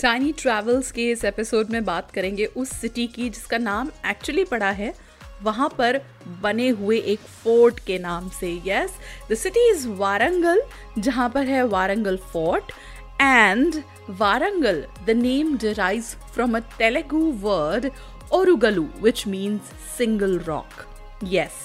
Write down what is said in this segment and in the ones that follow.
Tiny travels के इस episode में बात करेंगे उस सिटी की जिसका नाम एक्चुअली पड़ा है। वहाँ पर बने हुए एक फोर्ट के नाम से yes the city is Warangal जहाँ पर है Warangal fort and Warangal the name derives from a Telugu word Orugallu which means single rock yes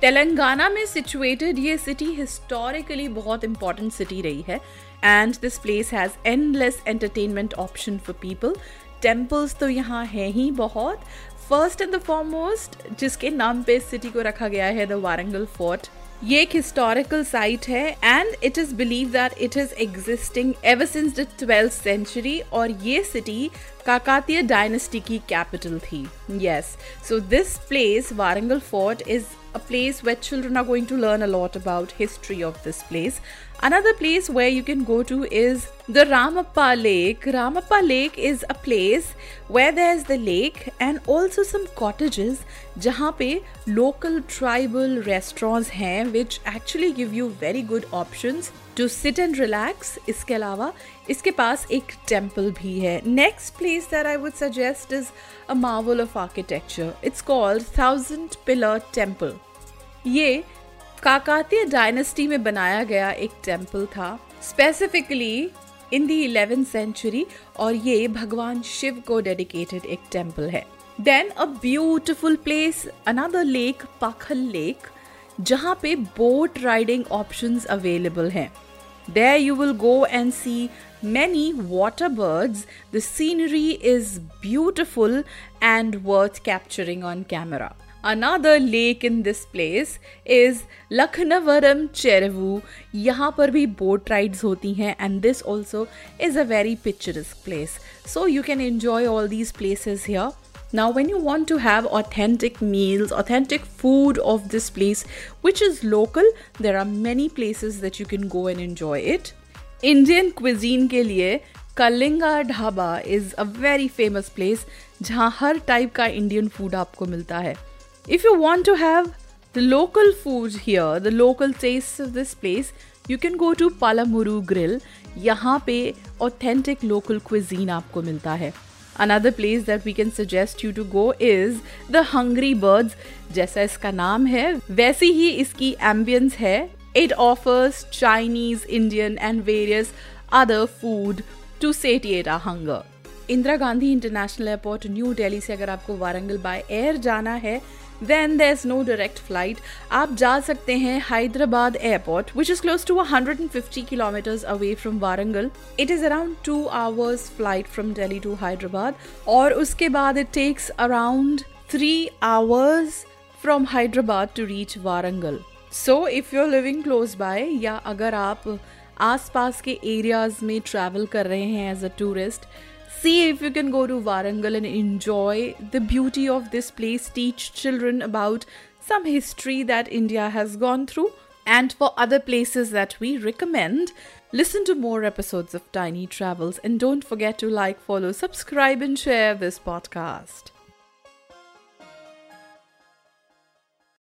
Telangana में सिचुएटेड ये सिटी हिस्टोरिकली बहुत इंपॉर्टेंट सिटी रही है and this place has endless entertainment option for people temples तो यहाँ हैं ही बहुत. First and the foremost जिसके नाम पे इस सिटी को रखा गया है द वारंगल फोर्ट ये एक हिस्टोरिकल साइट है and it is believe that it is existing ever since the twelfth century और ये सिटी काकातीय डायनेस्टी की कैपिटल थी. Yes so this place Warangal fort is a place where children are going to learn a lot about history of this place another place where you can go to is the ramappa lake ramappa lake is a place where there's the lake and also some cottages जहाँ पे local tribal restaurants हैं which actually give you very good options to sit and relax इसके अलावा इसके पास एक temple भी है next place that I would suggest is a marvel of architecture it's called thousand pillar temple ये Kakatiya dynasty में बनाया गया एक टेंपल था specifically in the eleventh century और ये भगवान शिव को डेडिकेटेड एक टेंपल है then a beautiful place another lake Pakhal lake जहाँ पे बोट राइडिंग ऑप्शंस अवेलेबल हैं There you will go and see many water birds. The scenery is beautiful and worth capturing on camera. Another lake in this place is Lakhnavaram Cheruvu. यहाँ पर भी boat rides होती हैं and this also is a very picturesque place. So you can enjoy all these places here. Now, when you want to have authentic meals, authentic food of this place, which is local, there are many places that you can go and enjoy it. Indian cuisine के लिए Kalinga dhaba is a very famous place जहाँ हर type का Indian food आपको मिलता है if you want to have the local food here the local taste of this place you can go to पालामुरू grill यहाँ पे authentic local cuisine आपको मिलता है Another place that we can suggest you to go is the hungry birds जैसा इसका नाम है, वैसी ही इसकी एम्बियंस है। It offers Chinese Indian and various other food to satiate a hunger Indira Gandhi international airport new Delhi से अगर आपको वारंगल बाय एयर जाना है then there's no direct flight. आप जा सकते हैं Hyderabad airport which is close to 150 kilometers away from Warangal. It is around 2 hours flight from Delhi to Hyderabad और उसके बाद it takes around 3 hours from Hyderabad to reach Warangal. So if you're living close by या अगर आप आसपास के areas में travel कर रहे हैं as a tourist see if you can go to Warangal and enjoy the beauty of this place, teach children about some history that India has gone through. And for other places that we recommend, listen to more episodes of Tiny Travels and don't forget to like, follow, subscribe, and share this podcast.